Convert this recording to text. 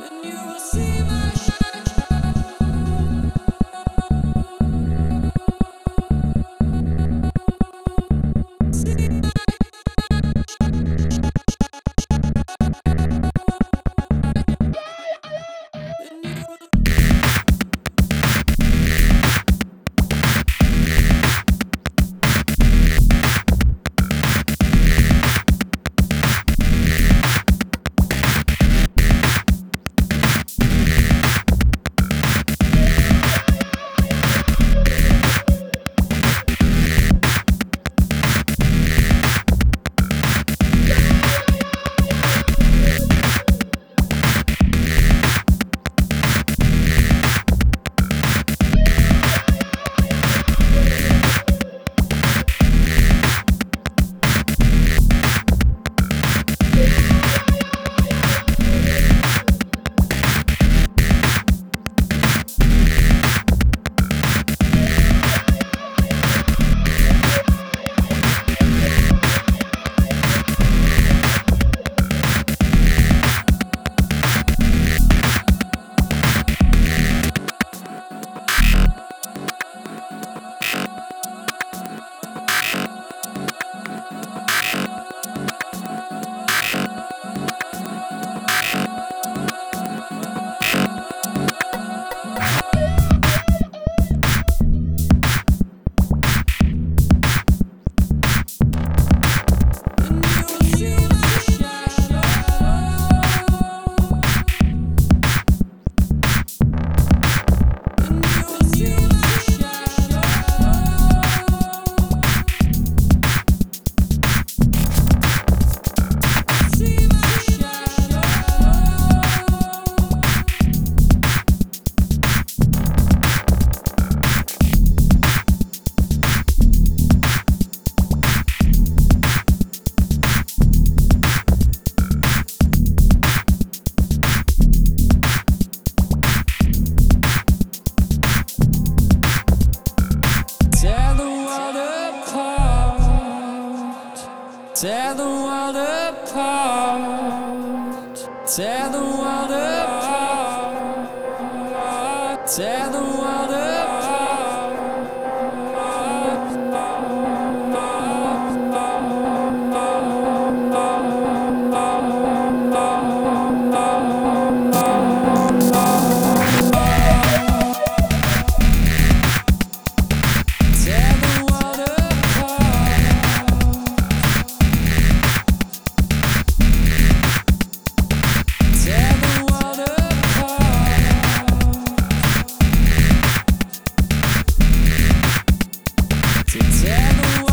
and you will see Tear the world apart. Tear the world apart. Tear Marcelo